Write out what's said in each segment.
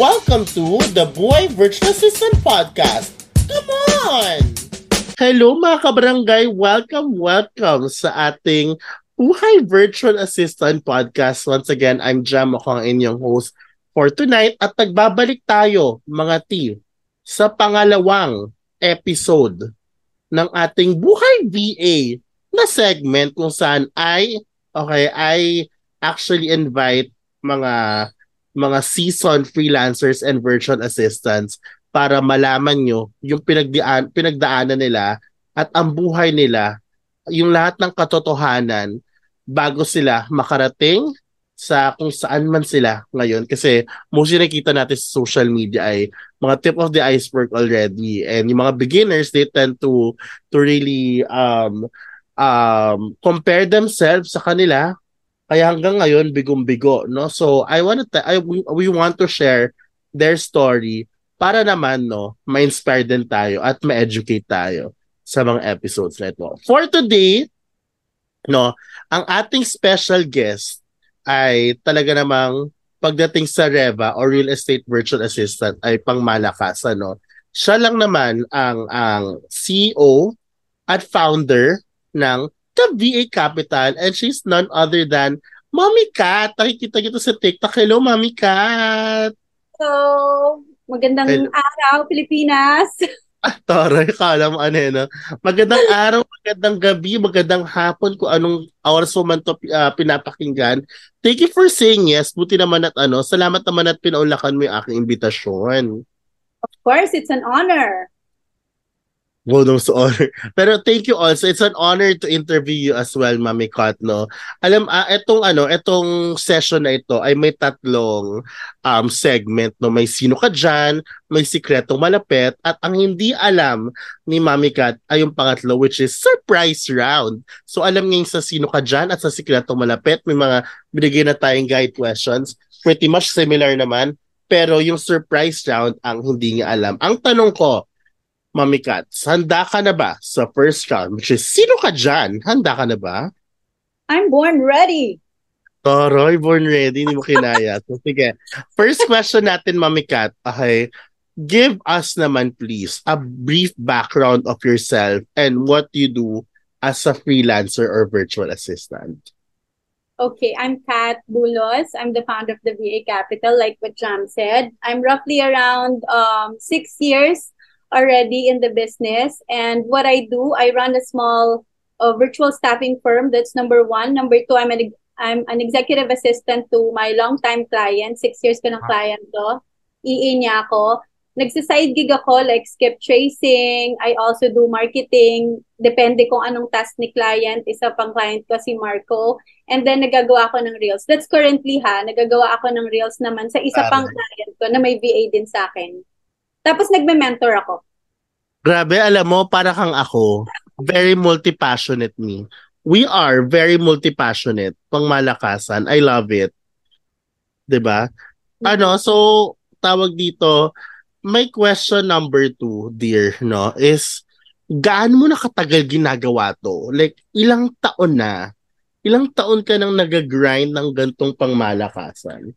Welcome to the Boy Virtual Assistant Podcast. Come on! Hello mga kabarangay! Welcome, welcome sa ating Buhay Virtual Assistant Podcast. Once again, I'm Jam, ako ang inyong host for tonight at nagbabalik tayo mga team sa pangalawang episode ng ating Buhay VA na segment kung saan ay okay, I actually invite mga mga seasoned freelancers and virtual assistants para malaman nyo yung pinagdaan, pinagdaanan nila at ang buhay nila, yung lahat ng katotohanan bago sila makarating sa kung saan man sila ngayon. Kasi mostly nakita natin sa social media ay mga tip of the iceberg already. And yung mga beginners they tend to to really um um compare themselves sa kanila kaya hanggang ngayon bigong-bigo no so I want to I we, want to share their story para naman no ma-inspire din tayo at ma-educate tayo sa mga episodes na ito. For today, no, ang ating special guest ay talaga namang pagdating sa Reva or Real Estate Virtual Assistant ay pangmalakas ano. Siya lang naman ang ang CEO at founder ng the VA Capital and she's none other than Mommy Cat. Nakikita kita sa TikTok. Hello, Mommy Cat. Hello. Magandang Hello. araw, Pilipinas. Ah, Tara, kala mo ano no? Magandang araw, magandang gabi, magandang hapon kung anong oras mo man to ah, pinapakinggan. Thank you for saying yes. Buti naman at ano, salamat naman at pinaulakan mo yung aking imbitasyon. Of course, it's an honor. So honor. Pero thank you also. It's an honor to interview you as well, Mami Kat, no? Alam, ah, etong ano, etong session na ito ay may tatlong um, segment, no? May sino ka dyan, may sikretong malapit, at ang hindi alam ni Mami Kat ay yung pangatlo, which is surprise round. So alam niya yung sa sino ka dyan at sa sikretong malapit, may mga binigay na tayong guide questions. Pretty much similar naman, pero yung surprise round ang hindi niya alam. Ang tanong ko, Mami Kat, handa ka na ba sa first round? Which is, sino ka dyan? Handa ka na ba? I'm born ready. Toroy, born ready, hindi mo kinaya. So, sige. First question natin, Mami Kat. Okay. Give us naman, please, a brief background of yourself and what you do as a freelancer or virtual assistant. Okay, I'm Kat Bulos. I'm the founder of the VA Capital, like what Jam said. I'm roughly around um, six years already in the business. And what I do, I run a small uh, virtual staffing firm. That's number one. Number two, I'm an, I'm an executive assistant to my longtime client. Six years ko ng client to. EA niya ako. Nagsiside gig ako like skip tracing. I also do marketing. Depende kung anong task ni client. Isa pang client ko si Marco. And then nagagawa ako ng reels. That's currently ha. Nagagawa ako ng reels naman sa isa pang client ko na may VA din sa akin. Tapos nagme-mentor ako. Grabe, alam mo, para kang ako, very multi-passionate me. We are very multi-passionate. Pang malakasan. I love it. 'Di ba? Ano, so, tawag dito, may question number two, dear, no, is, gaano mo na katagal ginagawa to? Like, ilang taon na? Ilang taon ka nang nag-grind ng gantong pangmalakasan?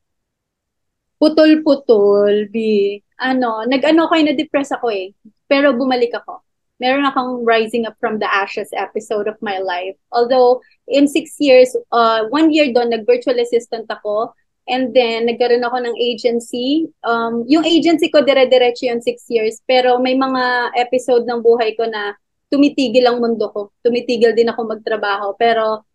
Putol-putol, B. Ano, nag-ano ko, na-depress ako eh. Pero bumalik ako. Meron akong rising up from the ashes episode of my life. Although, in six years, uh, one year doon, nag-virtual assistant ako. And then, nagkaroon ako ng agency. Um, yung agency ko, dire-diretso yun six years. Pero may mga episode ng buhay ko na tumitigil ang mundo ko. Tumitigil din ako magtrabaho. Pero,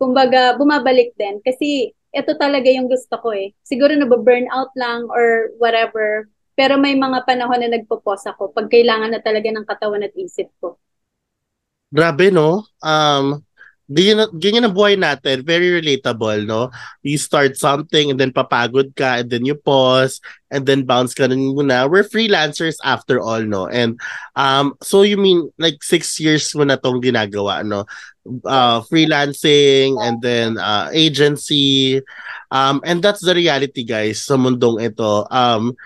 kumbaga, bumabalik din. Kasi, ito talaga yung gusto ko eh. Siguro nababurnout lang or whatever. Pero may mga panahon na nagpo-pause ako pag kailangan na talaga ng katawan at isip ko. Grabe, no? Um, ganyan, ganyan ang buhay natin. Very relatable, no? You start something and then papagod ka and then you pause and then bounce ka rin muna. We're freelancers after all, no? And um, so you mean like six years mo na tong ginagawa, no? Uh, freelancing and then uh, agency. Um, and that's the reality, guys, sa mundong ito. Um,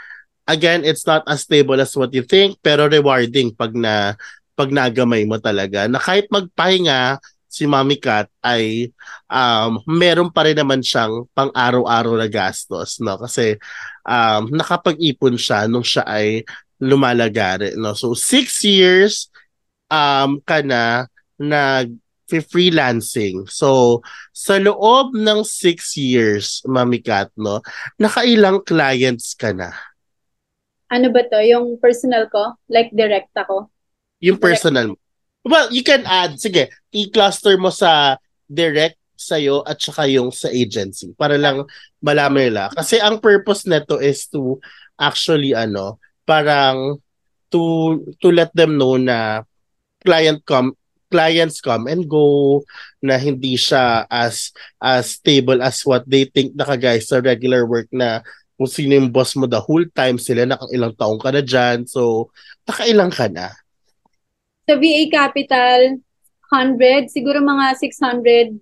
again, it's not as stable as what you think, pero rewarding pag na pag nagamay mo talaga na kahit magpahinga si Mommy Cat ay um, meron pa rin naman siyang pang-araw-araw na gastos, no? Kasi um, nakapag-ipon siya nung siya ay lumalagari, no? So, six years um, ka na nag freelancing. So, sa loob ng six years, Mami Kat, no, nakailang clients ka na? Ano ba to? Yung personal ko? Like direct ako? Yung personal mo. Well, you can add, sige, i-cluster mo sa direct sa'yo at saka yung sa agency para lang malaman nila. Kasi ang purpose nito is to actually ano, parang to to let them know na client come clients come and go na hindi siya as as stable as what they think naka guys sa regular work na kung sino yung boss mo the whole time sila nakailang taong ka na dyan so nakailang ka na sa VA Capital, 100, siguro mga 600,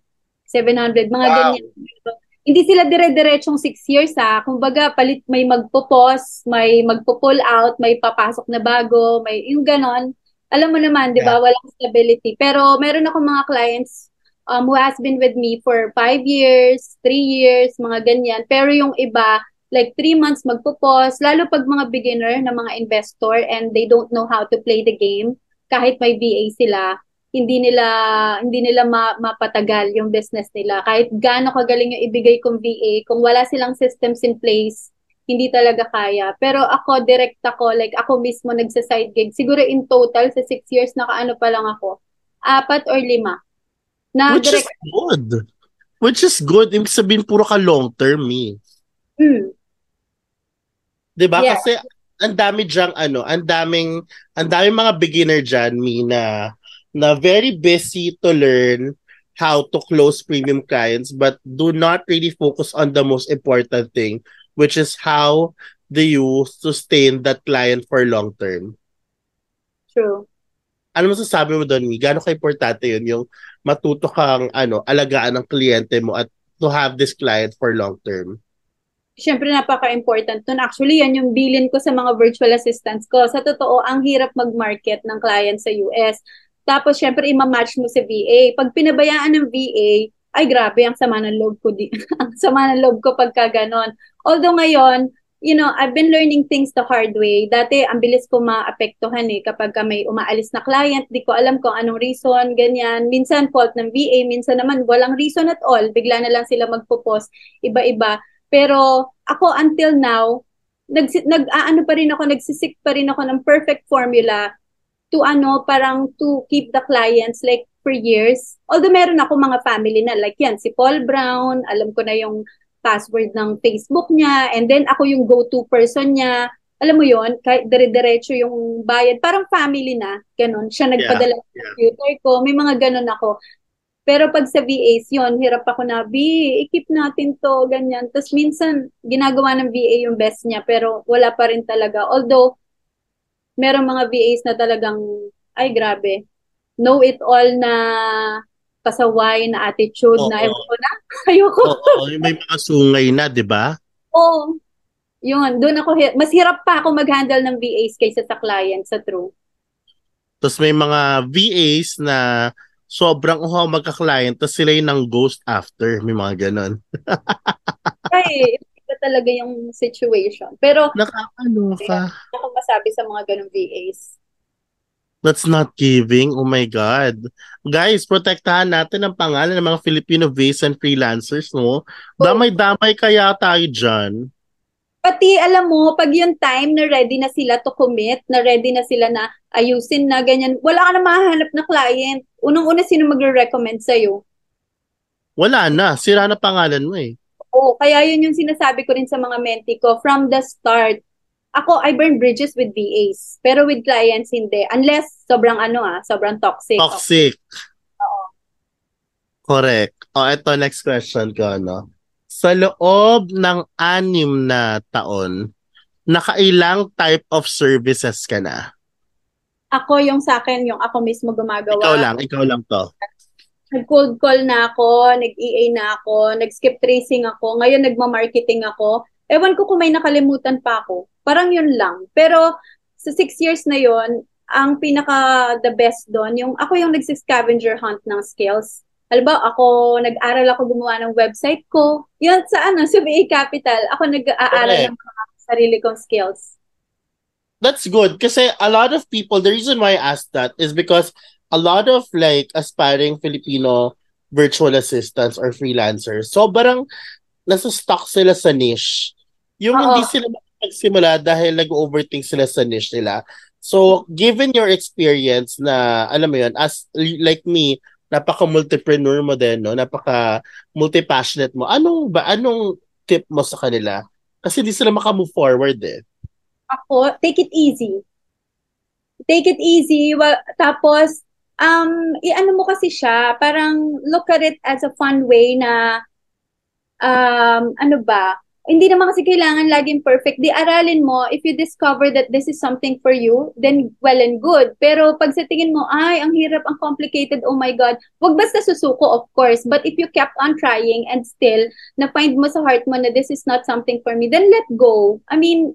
700, mga wow. ganyan. Hindi sila dire-diretsong 6 years ha. Kumbaga, palit, may magpo-pause, may magpo-pull out, may papasok na bago, may yung ganon. Alam mo naman, di ba, yeah. walang stability. Pero meron ako mga clients um, who has been with me for 5 years, 3 years, mga ganyan. Pero yung iba, like 3 months magpo-pause, lalo pag mga beginner na mga investor and they don't know how to play the game kahit may VA sila, hindi nila hindi nila ma, mapatagal yung business nila. Kahit gaano kagaling yung ibigay kong VA, kung wala silang systems in place, hindi talaga kaya. Pero ako, direct ako, like ako mismo nagsa-side gig. Siguro in total, sa six years, nakaano pa lang ako. Apat or lima. Na Which direct... is good. Which is good. Ibig sabihin, puro ka long term eh. Mm. 'Di ba? Yeah. Kasi ang dami diyang ano, ang daming ang daming mga beginner diyan mi na na very busy to learn how to close premium clients but do not really focus on the most important thing which is how do you sustain that client for long term. True. Ano masasabi mo doon, Mi? Gano'ng ka-importante yun, yung matuto kang ano, alagaan ng kliyente mo at to have this client for long term? Syempre napaka-important nun. Actually, yan yung bilin ko sa mga virtual assistants ko. Sa totoo, ang hirap mag-market ng client sa US. Tapos, syempre, ima-match mo sa VA. Pag pinabayaan ng VA, ay grabe, ang sama ng loob ko. Di- ang sama ng loob ko pagka ganon. Although ngayon, you know, I've been learning things the hard way. Dati, ang bilis ko maapektuhan eh kapag may umaalis na client, di ko alam kung anong reason, ganyan. Minsan, fault ng VA, minsan naman, walang reason at all. Bigla na lang sila magpo-post, iba-iba. Pero ako until now, nag, nag aano pa rin ako, nagsisik pa rin ako ng perfect formula to ano, parang to keep the clients like for years. Although meron ako mga family na like yan, si Paul Brown, alam ko na yung password ng Facebook niya, and then ako yung go-to person niya. Alam mo yon kahit dire-diretso yung bayad, parang family na, ganun. Siya nagpadala yeah, yeah. computer ko, may mga ganun ako. Pero pag sa VAs, yon hirap ako na, B, i-keep natin to, ganyan. Tapos minsan, ginagawa ng VA yung best niya, pero wala pa rin talaga. Although, merong mga VAs na talagang, ay grabe, know it all na pasaway na attitude oo, na, ewan ko na, ayoko. Oo, may mga sungay na, di ba? Oo. Yun, doon ako, mas hirap pa ako mag-handle ng VAs kaysa sa client, sa true. Tapos may mga VAs na sobrang uhaw magka-client tapos sila yung ng ghost after. May mga ganon. Ay, iba talaga yung situation. Pero, nakakano ka. Ako masabi sa mga ganong VAs. That's not giving. Oh my God. Guys, protektahan natin ang pangalan ng mga Filipino VAs and freelancers, no? Damay-damay kaya tayo dyan. Pati alam mo, pag yung time na ready na sila to commit, na ready na sila na ayusin na ganyan, wala ka na mahanap na client. Unang-una, sino magre-recommend sa'yo? Wala na. Sira na pangalan mo eh. Oo, kaya yun yung sinasabi ko rin sa mga menti ko. From the start, ako, I burn bridges with VAs. Pero with clients, hindi. Unless sobrang ano ah, sobrang toxic. Toxic. Oo. Correct. O, oh, eto next question ko, ano sa loob ng anim na taon, nakailang type of services ka na? Ako yung sa akin, yung ako mismo gumagawa. Ikaw lang, ikaw lang to. Nag-cold call na ako, nag-EA na ako, nag-skip tracing ako, ngayon nagma-marketing ako. Ewan ko kung may nakalimutan pa ako. Parang yun lang. Pero sa six years na yon ang pinaka the best doon, yung ako yung nagsi-scavenger hunt ng skills. Halimbawa, ako, nag-aral ako gumawa ng website ko. Yun sa ano, sa VA Capital, ako nag-aaral Correct. ng mga sarili kong skills. That's good kasi a lot of people, the reason why I asked that is because a lot of like aspiring Filipino virtual assistants or freelancers, sobrang nasa stuck sila sa niche. Yung Oo. hindi sila magsimula dahil nag-overthink sila sa niche nila. So, given your experience na, alam mo yun, as like me, napaka-multipreneur mo din, no? Napaka-multi-passionate mo. Anong ba, anong tip mo sa kanila? Kasi di sila makamove forward eh. Ako, take it easy. Take it easy. Wa- tapos, um, i-ano mo kasi siya, parang look at it as a fun way na, um, ano ba, hindi naman kasi kailangan laging perfect. Di aralin mo, if you discover that this is something for you, then well and good. Pero pag sa tingin mo, ay, ang hirap, ang complicated, oh my God, wag basta susuko, of course. But if you kept on trying and still, na-find mo sa heart mo na this is not something for me, then let go. I mean,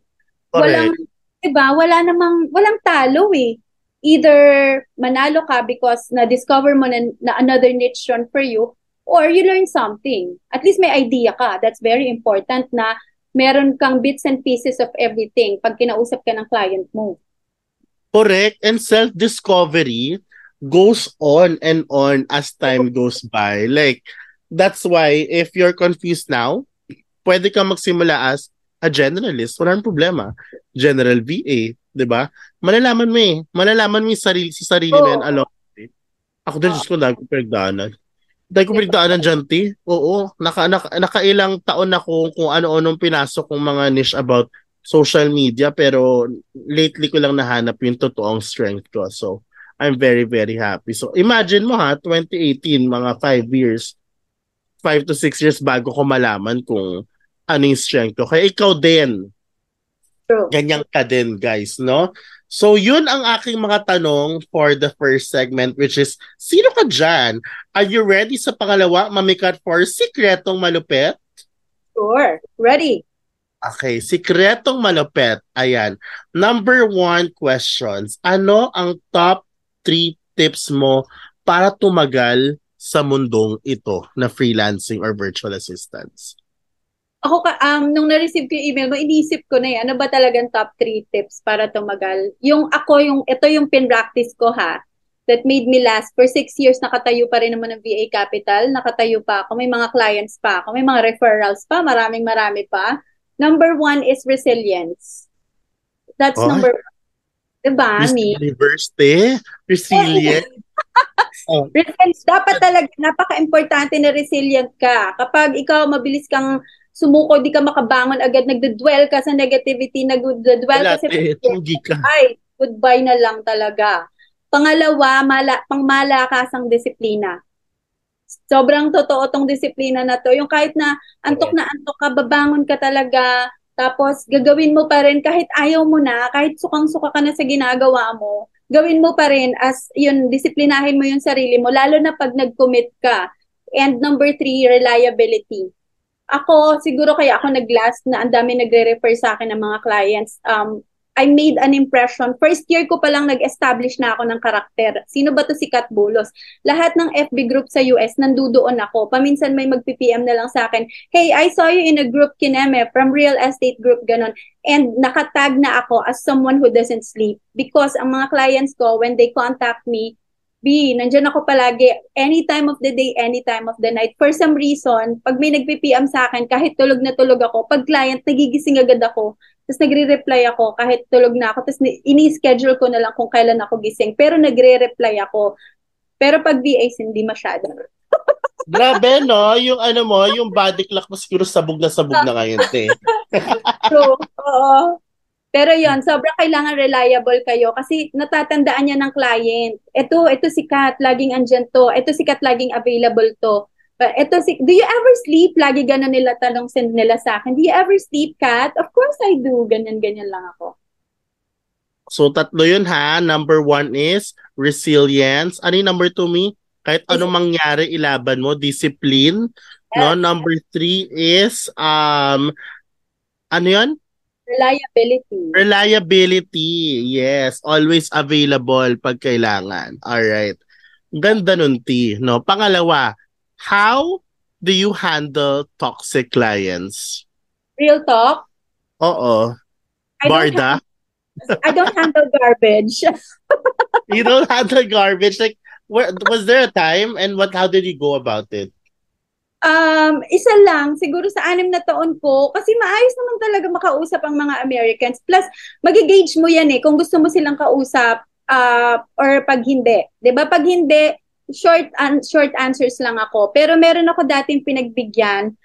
walang, diba, wala namang, walang talo eh. Either manalo ka because na-discover mo na, na another niche yun for you, or you learn something. At least may idea ka. That's very important na meron kang bits and pieces of everything pag kinausap ka ng client mo. Correct. And self-discovery goes on and on as time goes by. Like, that's why if you're confused now, pwede kang magsimula as a generalist. Walang problema. General VA, di ba? Malalaman mo eh. Malalaman mo yung sarili, si sarili mo Oo. yan along the way. Ako din, Oo. Diyos ko, dahil ko pinagdaanan. Dahil ko pinagdaanan dyan, ti. Oo. Naka, naka, nakailang taon na kung, kung ano-anong pinasok kong mga niche about social media pero lately ko lang nahanap yung totoong strength ko. So, I'm very, very happy. So, imagine mo ha, 2018, mga 5 years, 5 to 6 years bago ko malaman kung ano yung strength ko. Kaya ikaw din, True. ganyan ka din, guys, no? So, yun ang aking mga tanong for the first segment, which is, sino ka dyan? Are you ready sa pangalawa, mamikat for Sikretong Malupet? Sure. Ready? Okay, Sikretong Malupet. Ayan. Number one questions. Ano ang top three tips mo para tumagal sa mundong ito na freelancing or virtual assistants? Ako, ka, um, nung na-receive ko yung email mo, inisip ko na eh, ano ba talagang top 3 tips para tumagal? Yung ako, yung, ito yung pin-practice ko ha, that made me last. For 6 years, nakatayo pa rin naman ng VA Capital, nakatayo pa ako, may mga clients pa ako, may mga referrals pa, maraming marami pa. Number one is resilience. That's Oh. number one. Diba, Miss Mi? Universe, te. Resilient. oh, Resilience, dapat talaga, napaka-importante na resilient ka. Kapag ikaw mabilis kang sumuko, di ka makabangon agad, nagdadwell ka sa negativity, nagdadwell ka sa te. Tunggi ka. ay, goodbye na lang talaga. Pangalawa, mala, pangmalakasang disiplina. Sobrang totoo tong disiplina na to. Yung kahit na antok na antok ka, babangon ka talaga, tapos gagawin mo pa rin kahit ayaw mo na, kahit sukang-suka ka na sa ginagawa mo, gawin mo pa rin as yun, disiplinahin mo yung sarili mo, lalo na pag nag-commit ka. And number three, reliability. Ako, siguro kaya ako nag-last na ang dami nagre-refer sa akin ng mga clients. Um, I made an impression. First year ko pa lang nag-establish na ako ng karakter. Sino ba to si Kat Bulos? Lahat ng FB group sa US, nandudoon ako. Paminsan may mag-PPM na lang sa akin, Hey, I saw you in a group kineme from real estate group, ganon. And nakatag na ako as someone who doesn't sleep. Because ang mga clients ko, when they contact me, B, nandyan ako palagi, any time of the day, any time of the night. For some reason, pag may nag-PPM sa akin, kahit tulog na tulog ako, pag client, nagigising agad ako. Tapos nagre-reply ako kahit tulog na ako. Tapos ini-schedule ko na lang kung kailan ako gising. Pero nagre-reply ako. Pero pag VAs, hindi masyado. Grabe, no? Yung ano mo, yung body clock mo siguro sabog na sabog na ngayon, te. True. Oo. Pero yon sobrang kailangan reliable kayo kasi natatandaan niya ng client. Ito, ito si Kat, laging andyan to. Ito si Kat, laging available to. But ito si, do you ever sleep? Lagi ganun nila tanong send nila sa akin. Do you ever sleep, Kat? Of course I do. Ganyan-ganyan lang ako. So, tatlo yun ha. Number one is resilience. Ano yung number two, me? Kahit anong mangyari, ilaban mo. Discipline. No? Yes. Number three is, um, ano yun? Reliability. Reliability. Yes. Always available pag kailangan. Alright. Ganda nun, T. No? Pangalawa, how do you handle toxic clients? Real talk? Oo. I Barda? I don't handle garbage. you don't handle garbage. Like, where, was there a time and what? how did you go about it? Um, isa lang, siguro sa anim na taon ko, kasi maayos naman talaga makausap ang mga Americans. Plus, magigage mo yan eh, kung gusto mo silang kausap uh, or pag hindi. 'Di ba Pag hindi, short, an- short answers lang ako. Pero meron ako dating pinagbigyan.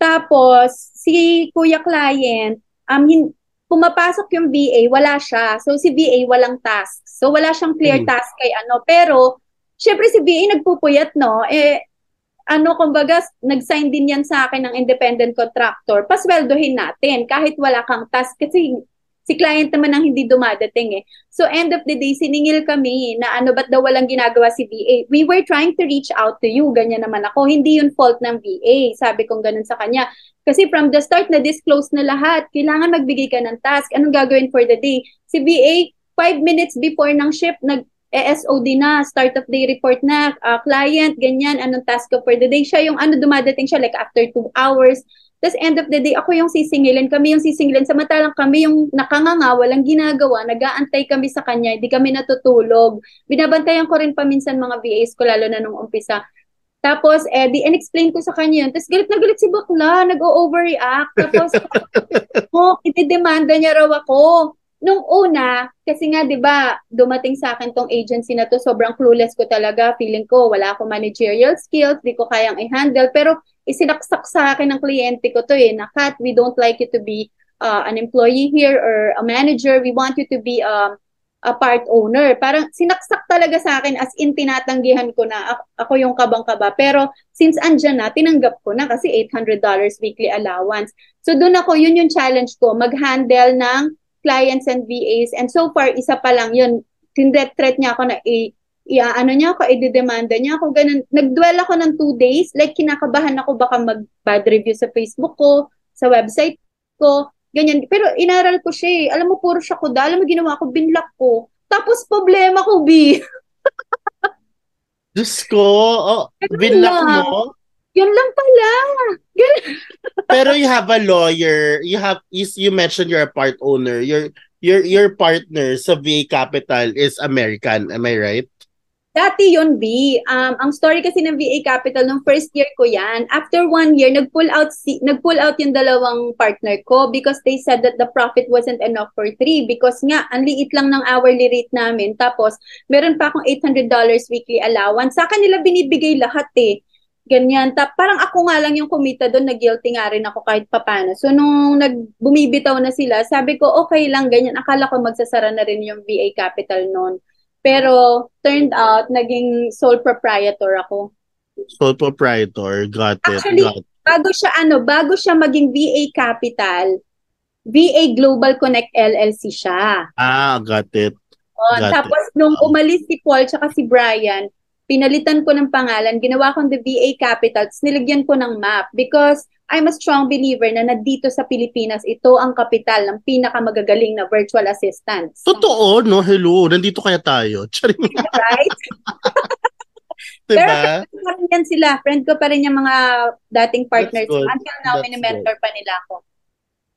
Tapos, si kuya client, um, hin- pumapasok yung VA, wala siya. So, si VA walang task. So, wala siyang clear Hmm. task kay ano. Pero, syempre si VA nagpupuyat, no? Eh, ano, kumbaga, nag-sign din yan sa akin ng independent contractor, pasweldohin natin kahit wala kang task kasi si client naman ang hindi dumadating eh. So end of the day, siningil kami na ano ba't daw walang ginagawa si VA. We were trying to reach out to you, ganyan naman ako. Hindi yun fault ng VA. Sabi kong ganun sa kanya. Kasi from the start na disclose na lahat, kailangan magbigay ka ng task. Anong gagawin for the day? Si VA, five minutes before ng shift, nag ESOD na, start of day report na, uh, client, ganyan, anong task ko for the day. Siya yung ano, dumadating siya like after two hours. Tapos end of the day, ako yung sisingilin. Kami yung sisingilin. Samantalang kami yung nakanganga, walang ginagawa, nag-aantay kami sa kanya, hindi kami natutulog. Binabantayan ko rin paminsan mga VAs ko, lalo na nung umpisa. Tapos, eh, di, and-explain ko sa kanya yun. Tapos galit na galit si bakla, nag-overreact. Tapos, oh, itidemanda niya raw ako nung una, kasi nga 'di ba, dumating sa akin tong agency na to, sobrang clueless ko talaga, feeling ko wala akong managerial skills, di ko kayang i-handle, pero isinaksak sa akin ng kliyente ko to eh, na Kat, we don't like you to be uh, an employee here or a manager, we want you to be um, a part owner. Parang sinaksak talaga sa akin as in tinatanggihan ko na ako yung kabang-kaba. Pero since andyan na, tinanggap ko na kasi $800 weekly allowance. So doon ako, yun yung challenge ko, mag-handle ng clients and VAs. And so far, isa pa lang yun. Tindet threat niya ako na i- ano niya ako, i-demanda niya ako, ganun. Nag-dwell ako ng two days, like kinakabahan ako baka mag-bad review sa Facebook ko, sa website ko, ganyan. Pero inaral ko siya eh. Alam mo, puro siya ko Alam mo, ginawa ko, binlock ko. Tapos, problema ko, B. Diyos ko, oh, binlock mo? Yun lang pala. Pero you have a lawyer. You have you, you mentioned you're a part owner. Your your your partner sa VA Capital is American. Am I right? Dati yun, B. Um, ang story kasi ng VA Capital, nung first year ko yan, after one year, nag-pull out, si, nag-pull out yung dalawang partner ko because they said that the profit wasn't enough for three because nga, ang liit lang ng hourly rate namin. Tapos, meron pa akong $800 weekly allowance. Sa kanila binibigay lahat eh. Ganyan. Ta parang ako nga lang yung kumita doon, nag-guilty nga rin ako kahit papano. So, nung nagbumibitaw na sila, sabi ko, okay lang, ganyan. Akala ko magsasara na rin yung VA Capital noon. Pero, turned out, naging sole proprietor ako. Sole proprietor, got it. Actually, got it. bago siya, ano, bago siya maging VA Capital, VA Global Connect LLC siya. Ah, got it. Oh, Got tapos, nung umalis si Paul tsaka si Brian, pinalitan ko ng pangalan, ginawa kong the VA Capital, nilagyan ko ng map because I'm a strong believer na nandito sa Pilipinas, ito ang kapital ng pinakamagagaling na virtual assistant. Totoo, no? Hello, nandito kaya tayo. Charing, Right? diba? Friend pa rin yan sila. Friend ko pa rin yung mga dating partners. Until now, mini-mentor pa nila ako.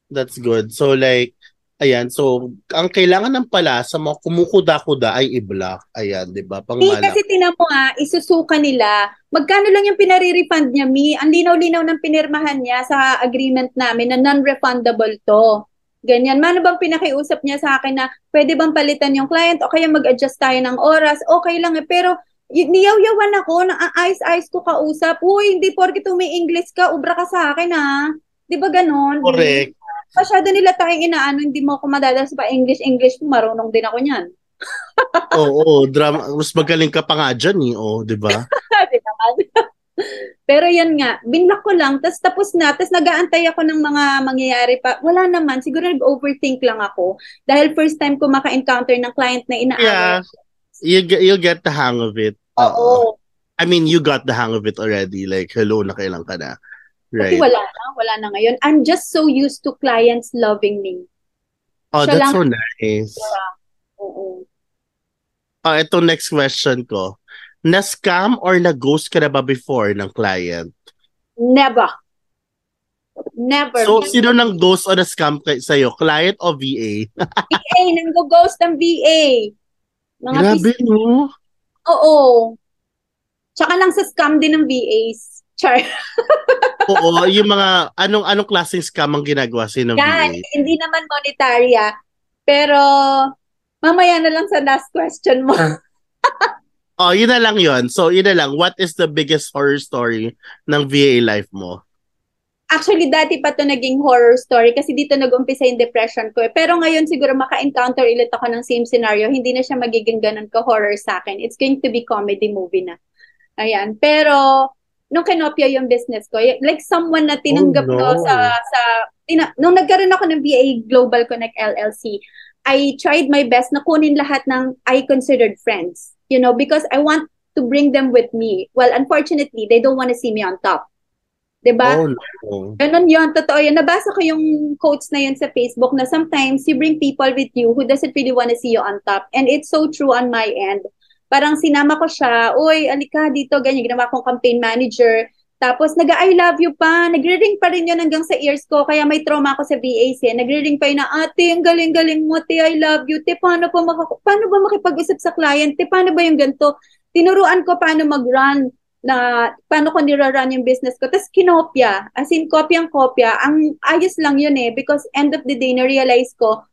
That's good. So like, ayan, so ang kailangan ng pala sa mga kumukuda-kuda ay i-block. Ayan, di ba? Pang Hindi, malak. kasi tinan mo ah, isusuka nila. Magkano lang yung pinare-refund niya, Mi? Ang linaw-linaw ng pinirmahan niya sa agreement namin na non-refundable to. Ganyan. Mano bang pinakiusap niya sa akin na pwede bang palitan yung client o kaya mag-adjust tayo ng oras? Okay lang eh. Pero niyaw-yawan ako na ang ayos-ayos ko kausap. Uy, hindi porkit may English ka, ubra ka sa akin ha. Di ba ganon? Correct. Masyado nila tayong inaano, hindi mo ako madalas pa English-English, marunong din ako niyan. Oo, drama. Mas magaling ka pa nga dyan eh. Oh, di ba? Naman. Pero yan nga, binlock ko lang, tas tapos na, tas nagaantay ako ng mga mangyayari pa. Wala naman, siguro nag-overthink lang ako. Dahil first time ko maka-encounter ng client na inaaway. Yeah. You get, you'll get the hang of it. Oo. I mean, you got the hang of it already. Like, hello, nakailang ka na. Right. Kasi wala na, wala na ngayon. I'm just so used to clients loving me. Oh, Siya that's lang- so nice. Oo. Oh, ito next question ko. Na-scam or na-ghost ka na ba before ng client? Never. Never. So, sino nang ghost o na-scam kay sa'yo? Client o VA? VA, nanggo-ghost ng VA. Mga Grabe, pis- no? Oo. Tsaka lang sa scam din ng VAs. Char. Oo, yung mga, anong anong klaseng scam ang ginagawa sa'yo ng Yan, VA? hindi naman monetary ah. Pero, mamaya na lang sa last question mo. Oh, yun na lang yun. So, yun na lang. What is the biggest horror story ng VA life mo? Actually, dati pa to naging horror story kasi dito nag-umpisa yung depression ko. eh. Pero ngayon siguro maka-encounter ulit ako ng same scenario. Hindi na siya magiging ganun ka-horror sa akin. It's going to be comedy movie na. Ayan. Pero, nung kinopya yung business ko, y- like someone na tinanggap Oh, ko no. sa, sa tina- nung nagkaroon ako ng VA Global Connect LLC, I tried my best na kunin lahat ng I considered friends. You know, because I want to bring them with me. Well, unfortunately, they don't want to see me on top. 'Di ba? Oh, no. Ganun yun, totoo yun. Nabasa ko yung quotes na yun sa Facebook na sometimes you bring people with you who doesn't really want to see you on top. And it's so true on my end. Parang sinama ko siya, uy, alika dito, ganyan, ginawa kong campaign manager. Tapos nag-I love you pa, nagre-ring pa rin yun hanggang sa ears ko, kaya may trauma ako sa VAC. Nagre-ring pa yun na, ate, ang galing-galing mo, te, I love you, te, paano ba, maka- paano ba makipag-usap sa client, te, paano ba yung ganito? Tinuruan ko paano mag-run na paano ko nirarun yung business ko. Tapos kinopya, as in kopyang-kopya. Ang ayos lang yun eh because end of the day, na-realize ko,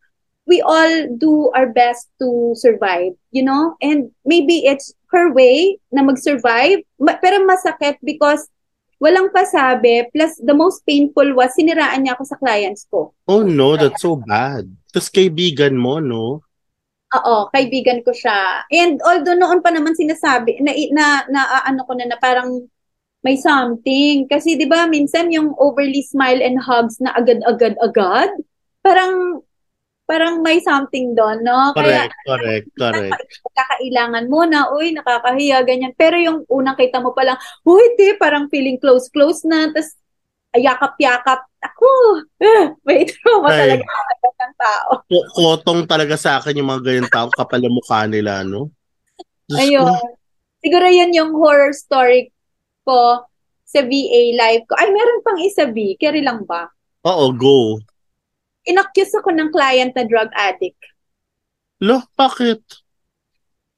we all do our best to survive, you know? And maybe it's her way na mag-survive, ma- pero masakit because walang pasabi, plus the most painful was siniraan niya ako sa clients ko. Oh, no. That's so bad. Tapos kaibigan mo, no? Oo, kaibigan ko siya. And although noon pa naman sinasabi, na, na, na ah, ano ko na, na parang may something. Kasi di ba minsan yung overly smile and hugs na agad-agad-agad, parang parang may something doon, no? Kaya Correct, correct, correct. kakailangan mo na, uy, nakakahiya, ganyan. Pero yung unang kita mo pa lang, uy, te, parang feeling close-close na, tapos yakap-yakap. Ako, eh, may trauma Ay. talaga ng tao. Ko- Kotong talaga sa akin yung mga ganyan tao, kapal ang mukha nila, no? Diyos Ayun. ko. Siguro yun yung horror story ko sa VA life ko. Ay, meron pang isa, B. Carry lang ba? Oo, go. Inaccuse ako ng client na drug addict. Lo, bakit?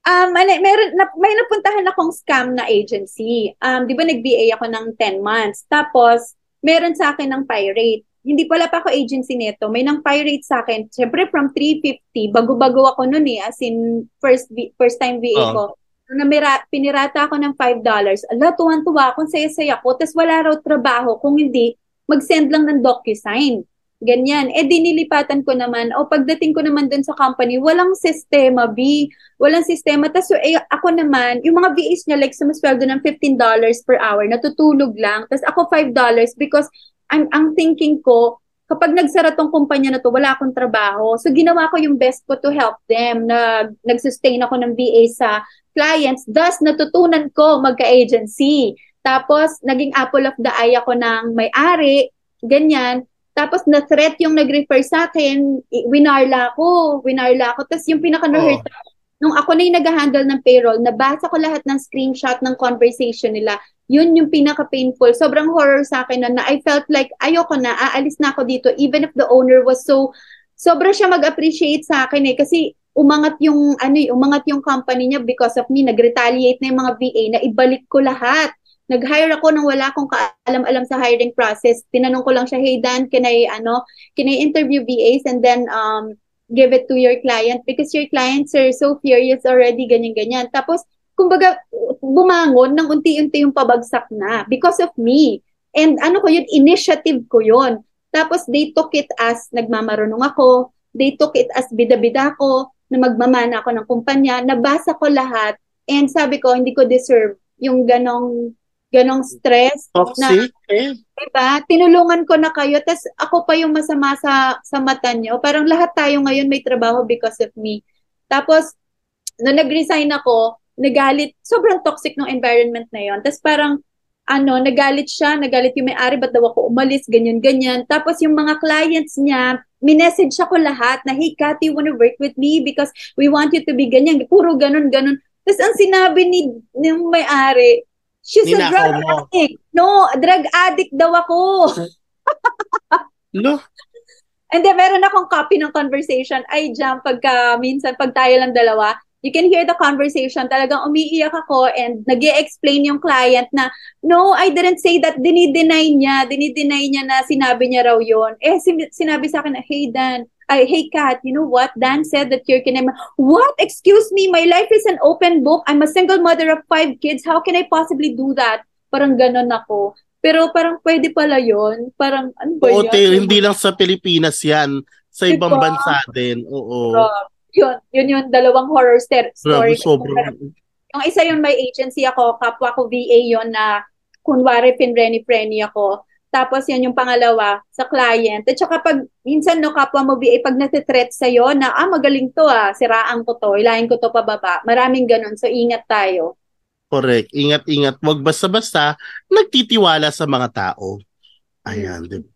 Um, ano, meron, na, may napuntahan akong scam na agency. Um, di ba nag-VA ako ng 10 months? Tapos, meron sa akin ng pirate. Hindi pala pa ako agency nito. May nang pirate sa akin. Siyempre, from 350, bago-bago ako noon eh. As in, first, first time VA Oh. ko. Nung namira, pinirata ako ng $5. Ala, tuwan-tuwa ako, saya-saya ko. Tapos wala raw trabaho. Kung hindi, mag-send lang ng DocuSign. Ganyan. Eh, dinilipatan ko naman. O pagdating ko naman dun sa company, walang sistema, B. Walang sistema. Tapos eh, ako naman, yung mga VAs niya, like, sumasweldo ng $15 per hour, natutulog lang. Tapos ako $5 because ang, ang thinking ko, kapag nagsara tong kumpanya na to, wala akong trabaho. So, ginawa ko yung best ko to help them. Nag, nag-sustain ako ng VA sa clients. Thus, natutunan ko magka-agency. Tapos, naging apple of the eye ako ng may-ari. Ganyan. Tapos, na-threat yung nag-refer sa akin. Winarla ko. Winarla ko. Tapos, yung pinaka-hurt nung ako na yung nag-handle ng payroll, nabasa ko lahat ng screenshot ng conversation nila. Yun yung pinaka-painful. Sobrang horror sa akin na, na I felt like ayoko na, aalis na ako dito even if the owner was so, sobra siya mag-appreciate sa akin eh. Kasi umangat yung, ano eh, umangat yung company niya because of me. Nag-retaliate na yung mga VA na ibalik ko lahat. Nag-hire ako nang wala akong kaalam-alam sa hiring process. Tinanong ko lang siya, hey Dan, can I, ano, can I interview VAs and then, um, give it to your client because your clients are so furious already, ganyan-ganyan. Tapos, kumbaga, bumangon ng unti-unti yung pabagsak na because of me. And ano ko yun, initiative ko yun. Tapos, they took it as nagmamarunong ako. They took it as bida-bida ko na magmamana ako ng kumpanya. Nabasa ko lahat. And sabi ko, hindi ko deserve yung ganong ganong stress na Toxic? eh? Diba? Tinulungan ko na kayo, tas ako pa yung masama sa, sa mata nyo. Parang lahat tayo ngayon may trabaho because of me. Tapos, nung nag-resign ako, nagalit, sobrang toxic ng environment na yon. Tapos parang, ano, nagalit siya, nagalit yung may-ari, ba't daw ako umalis, ganyan-ganyan. Tapos yung mga clients niya, minessage ako lahat na, hey, you wanna work with me because we want you to be ganyan. Puro ganun, ganun. Tapos ang sinabi ni ng may-ari, she's a Ninakaw drug mo. addict. No, drug addict daw ako. No? And then, meron akong copy ng conversation. Ay, jam, pagka, minsan, pag tayo lang dalawa, you can hear the conversation. Talagang umiiyak ako and nag explain yung client na, no, I didn't say that. Dinideny niya. Dinideny niya na sinabi niya raw yon. Eh, sin- sinabi sa akin na, hey, Dan, ay, hey, Kat, you know what? Dan said that you're kinema. What? Excuse me, my life is an open book. I'm a single mother of five kids. How can I possibly do that? Parang ganon ako. Pero parang pwede pala yon Parang, ano ba yan? hindi lang sa Pilipinas yan. Sa ibang Diba? bansa din. Oo. Grabe. yun, yun yung dalawang horror st- Grabe, story. sobrang... Yung isa yun may agency ako, kapwa ko VA yun na kunwari pinreni-preni ako. Tapos yan yung pangalawa sa client. At saka pag minsan no kapwa mo VA pag natitreat sa'yo na ah magaling to ah, siraan ko to, ilahin ko to pababa. Maraming ganun. So ingat tayo. Correct. Ingat-ingat. Huwag basta-basta nagtitiwala sa mga tao. Ayan, di ba?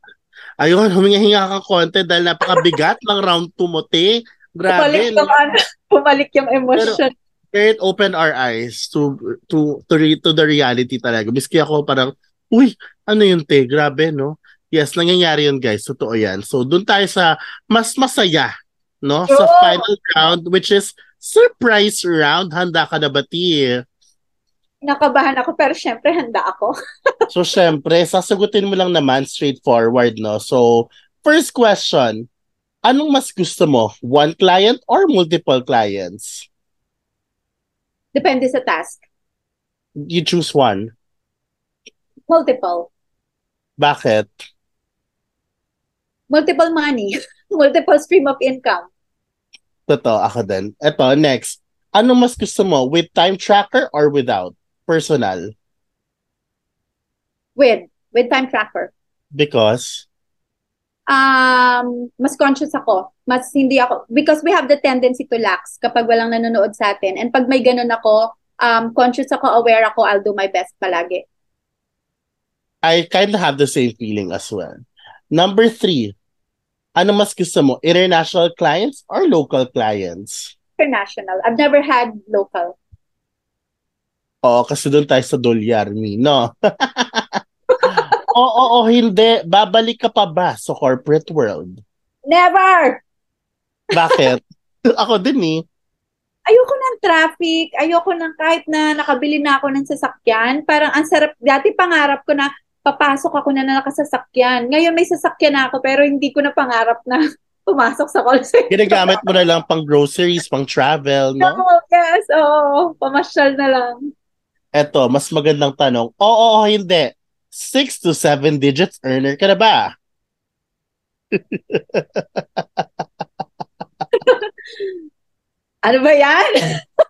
Ayun, huminga-hinga ka konti dahil napakabigat ng round 2 mo, te. Grabe. Pumalik yung ano, pumalik yung emotion. It opened our eyes to to to, re, to the reality talaga. Miski ako parang, uy, ano yun, te? Grabe, no? Yes, nangyayari yun, guys. Totoo yan. So, dun tayo sa mas masaya, no? Sa Oo. final round, which is surprise round. Handa ka na ba, ti? Nakabahan ako pero syempre handa ako. So, syempre, sasagutin mo lang naman straightforward, no? So, first question, anong mas gusto mo? One client or multiple clients? Depende sa task. You choose one. Multiple. Bakit? Multiple money. Multiple stream of income. Totoo, ako din. Ito, next. Anong mas gusto mo? With time tracker or without? Personal. With. With time tracker. Because? um, mas conscious ako. Mas hindi ako, because we have the tendency to lax kapag walang nanonood sa atin. And pag may ganun ako, um, conscious ako, aware ako, I'll do my best palagi. I kind of have the same feeling as well. Number three. Ano mas gusto mo? International clients or local clients? International. I've never had local. Oo, kasi doon tayo sa dolyar, mi, no? Oo, oo, hindi. Babalik ka pa ba sa corporate world? Never! Bakit? Ako din eh. Ayoko ng traffic. Ayoko ng kahit na nakabili na ako ng sasakyan. Parang ang sarap. Dati pangarap ko na papasok ako na na nakasasakyan. Ngayon may sasakyan na ako pero hindi ko na pangarap na pumasok sa call center. Ginagamit mo na lang pang groceries, pang travel, no? No, yes, oo. Pamasyal na lang. Eto, mas magandang tanong. Oo, oo, hindi. Six to seven digits earner ka na ba? Ano ba yan?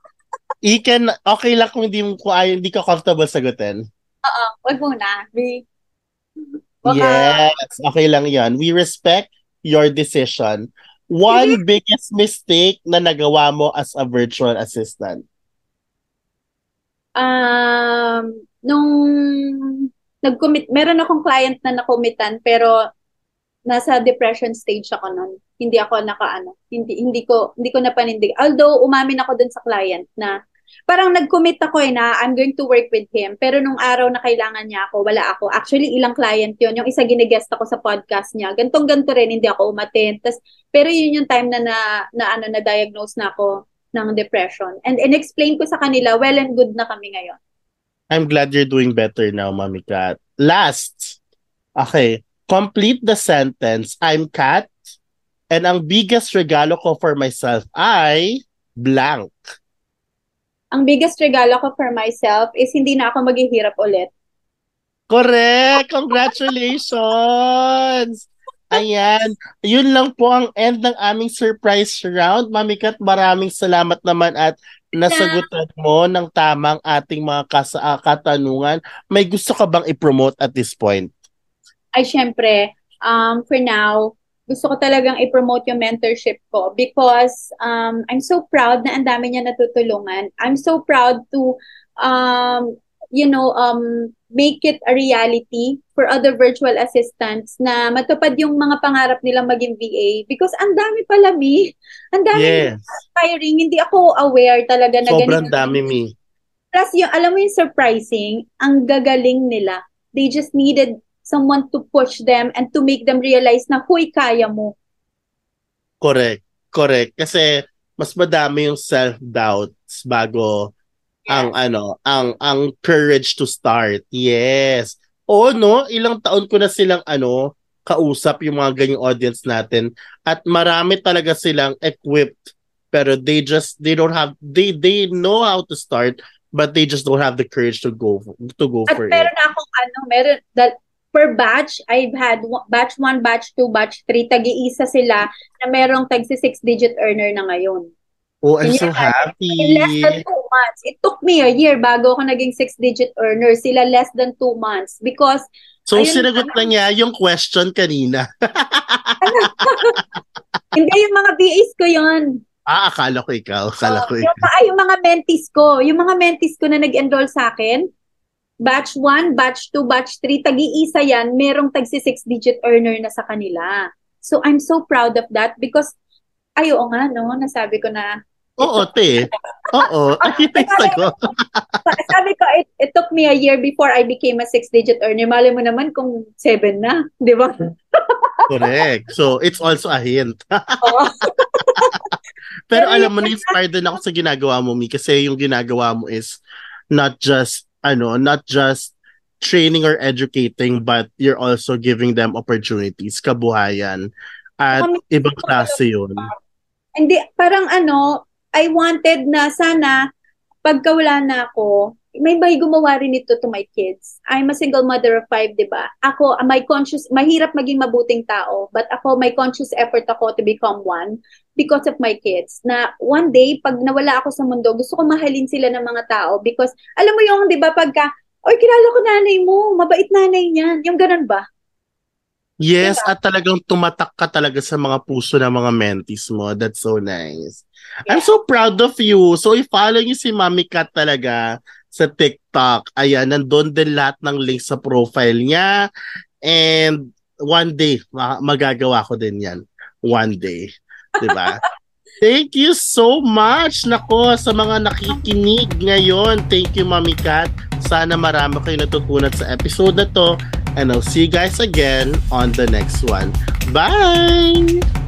Iken, okay lang kung hindi, mo, kung ay, hindi ka comfortable sagutin. Oo, wag muna. We, baka, Yes, okay lang yan. We respect your decision. One biggest mistake na nagawa mo as a virtual assistant. um, nung nag-commit, meron akong client na nakomitan pero nasa depression stage ako noon. Hindi ako nakaano, hindi hindi ko hindi ko napanindig. Although umamin ako dun sa client na parang nag-commit ako eh na I'm going to work with him. Pero nung araw na kailangan niya ako, wala ako. Actually, ilang client yon Yung isa ginigest ako sa podcast niya. Gantong ganto rin, hindi ako umattend. Tas, pero yun yung time na, na, na, ano, na-diagnose na ako ng depression. And in-explain ko sa kanila, well and good na kami ngayon. I'm glad you're doing better now, Mami Kat. Last. Okay. Complete the sentence. I'm Kat. And ang biggest regalo ko for myself ay blank. Ang biggest regalo ko for myself is hindi na ako maghihirap ulit. Correct! Congratulations! Ayan. Yun lang po ang end ng aming surprise round. Mami Kat, maraming salamat naman at nasagutan mo ng tamang ating mga kas- ah, katanungan. May gusto ka bang i-promote at this point? Ay, syempre, um, for now, gusto ko talagang i-promote yung mentorship ko because um, I'm so proud na ang dami niya natutulungan. I'm so proud to um, you know, um, make it a reality for other virtual assistants na matupad yung mga pangarap nilang maging VA because ang dami pala, Mi. Ang dami Yes. inspiring. Hindi ako aware talaga na Sobrang ganito. dami, Mi. Plus, yung, alam mo yung surprising, ang gagaling nila. They just needed someone to push them and to make them realize na, huy, kaya mo. Correct. Correct. Kasi mas madami yung self-doubts bago ang ano, ang ang courage to start. Yes. O no, ilang taon ko na silang ano, kausap yung mga ganyang audience natin at marami talaga silang equipped pero they just they don't have they they know how to start but they just don't have the courage to go to go At for meron it. akong ano, meron, that, per batch, I've had batch 1, batch 2, batch 3, tag-iisa sila na merong tag 6-digit earner na ngayon. Oh, I'm so happy. In less than 2 months. It took me a year bago ako naging 6-digit earner. Sila less than 2 months. Because, So Ayun sinagot na niya yung question kanina. hindi yung mga VAs ko yon Ah, akala ko ikaw. Akala ko yung, ikaw. ay, yung mga mentees ko. Yung mga mentees ko na nag-enroll sa akin, batch 1, batch 2, batch 3, tag-iisa yan, merong tag 6-digit earner na sa kanila. So, I'm so proud of that because, ay, oo nga, no, nasabi ko na, Oo, te. Oo. Ay, yung sagot. sabi ko, it, it took me a year before I became a 6-digit earner. Mali mo naman kung 7 na, di ba? Correct. So, it's also a hint. Pero alam mo, na-inspired din ako sa ginagawa mo, Mi, kasi yung ginagawa mo is not just, ano, not just training or educating, but you're also giving them opportunities, kabuhayan. At Kami- ibang klase yun. Hindi, parang ano, I wanted na sana, pagka wala na ako, may may gumawa rin ito to my kids. I'm a single mother of five, di ba? Ako, my conscious, mahirap maging mabuting tao, but ako, my conscious effort ako to become one because of my kids. Na one day, pag nawala ako sa mundo, gusto ko mahalin sila ng mga tao because, alam mo yung, di ba, pagka, oy, kilala ko nanay mo, mabait nanay niyan. Yung ganun ba? Yes, at talagang tumatak ka talaga sa mga puso ng mga mentees mo. That's so nice. I'm so proud of you. So, i-follow niyo si Mami Kat talaga sa TikTok. Ayan, nandun din lahat ng links sa profile niya. And one day, ma- magagawa ko din yan. One day. 'Di ba? Thank you so much, nako, sa mga nakikinig ngayon. Thank you, Mami Kat. Sana marami kayo natutunan sa episode na to. And I'll see you guys again on the next one. Bye!